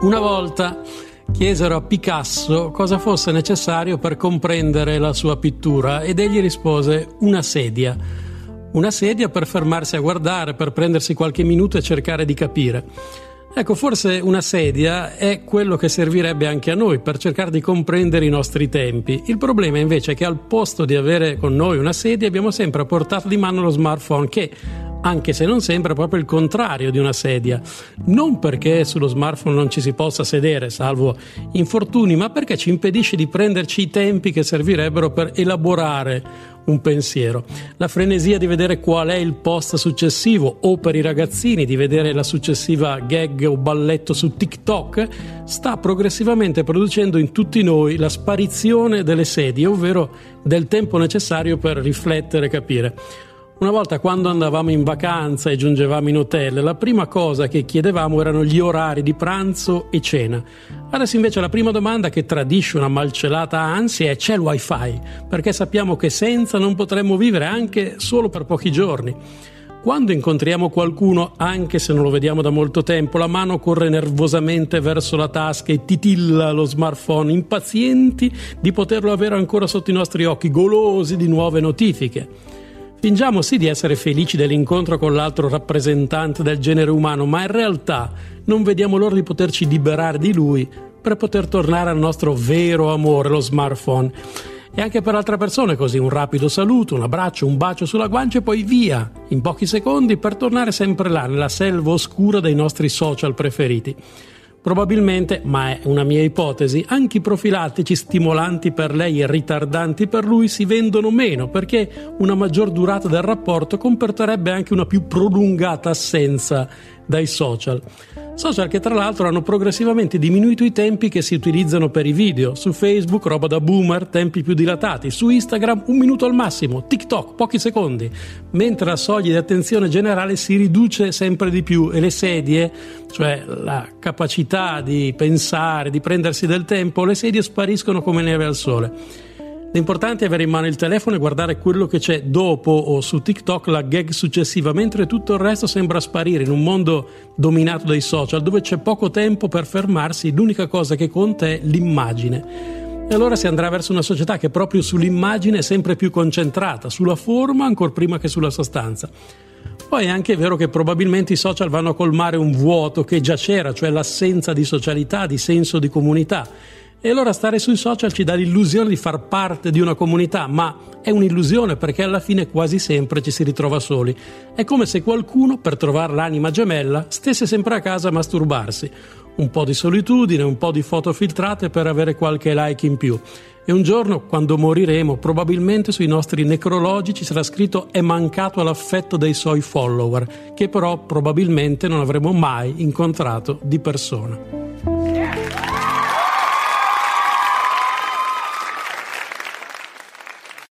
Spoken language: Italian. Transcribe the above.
Una volta chiesero a Picasso cosa fosse necessario per comprendere la sua pittura ed egli rispose una sedia. Una sedia per fermarsi a guardare, per prendersi qualche minuto e cercare di capire. Ecco, forse una sedia è quello che servirebbe anche a noi per cercare di comprendere i nostri tempi. Il problema invece è che al posto di avere con noi una sedia abbiamo sempre a portata di mano lo smartphone che anche se non sembra proprio il contrario di una sedia. Non perché sullo smartphone non ci si possa sedere, salvo infortuni, ma perché ci impedisce di prenderci i tempi che servirebbero per elaborare un pensiero. La frenesia di vedere qual è il post successivo o per i ragazzini di vedere la successiva gag o balletto su TikTok sta progressivamente producendo in tutti noi la sparizione delle sedie, ovvero del tempo necessario per riflettere e capire. Una volta quando andavamo in vacanza e giungevamo in hotel, la prima cosa che chiedevamo erano gli orari di pranzo e cena. Adesso invece la prima domanda che tradisce una malcelata ansia è c'è il wifi, perché sappiamo che senza non potremmo vivere anche solo per pochi giorni. Quando incontriamo qualcuno, anche se non lo vediamo da molto tempo, la mano corre nervosamente verso la tasca e titilla lo smartphone, impazienti di poterlo avere ancora sotto i nostri occhi, golosi di nuove notifiche. Fingiamo sì di essere felici dell'incontro con l'altro rappresentante del genere umano, ma in realtà non vediamo l'ora di poterci liberare di lui per poter tornare al nostro vero amore, lo smartphone. E anche per altre persone così, un rapido saluto, un abbraccio, un bacio sulla guancia e poi via, in pochi secondi, per tornare sempre là, nella selva oscura dei nostri social preferiti. Probabilmente, ma è una mia ipotesi, anche i profilattici stimolanti per lei e ritardanti per lui si vendono meno perché una maggior durata del rapporto comporterebbe anche una più prolungata assenza dai social. Social che tra l'altro hanno progressivamente diminuito i tempi che si utilizzano per i video. Su Facebook roba da boomer, tempi più dilatati. Su Instagram un minuto al massimo. TikTok pochi secondi. Mentre la soglia di attenzione generale si riduce sempre di più e le sedie, cioè la capacità di pensare, di prendersi del tempo, le sedie spariscono come neve al sole. L'importante è avere in mano il telefono e guardare quello che c'è dopo o su TikTok la gag successiva, mentre tutto il resto sembra sparire in un mondo dominato dai social dove c'è poco tempo per fermarsi, l'unica cosa che conta è l'immagine. E allora si andrà verso una società che proprio sull'immagine è sempre più concentrata, sulla forma ancora prima che sulla sostanza. Poi è anche vero che probabilmente i social vanno a colmare un vuoto che già c'era, cioè l'assenza di socialità, di senso di comunità e allora stare sui social ci dà l'illusione di far parte di una comunità, ma è un'illusione perché alla fine quasi sempre ci si ritrova soli. È come se qualcuno, per trovare l'anima gemella, stesse sempre a casa a masturbarsi. Un po' di solitudine, un po' di foto filtrate per avere qualche like in più. E un giorno, quando moriremo, probabilmente sui nostri necrologi ci sarà scritto è mancato l'affetto dei suoi follower, che però probabilmente non avremo mai incontrato di persona.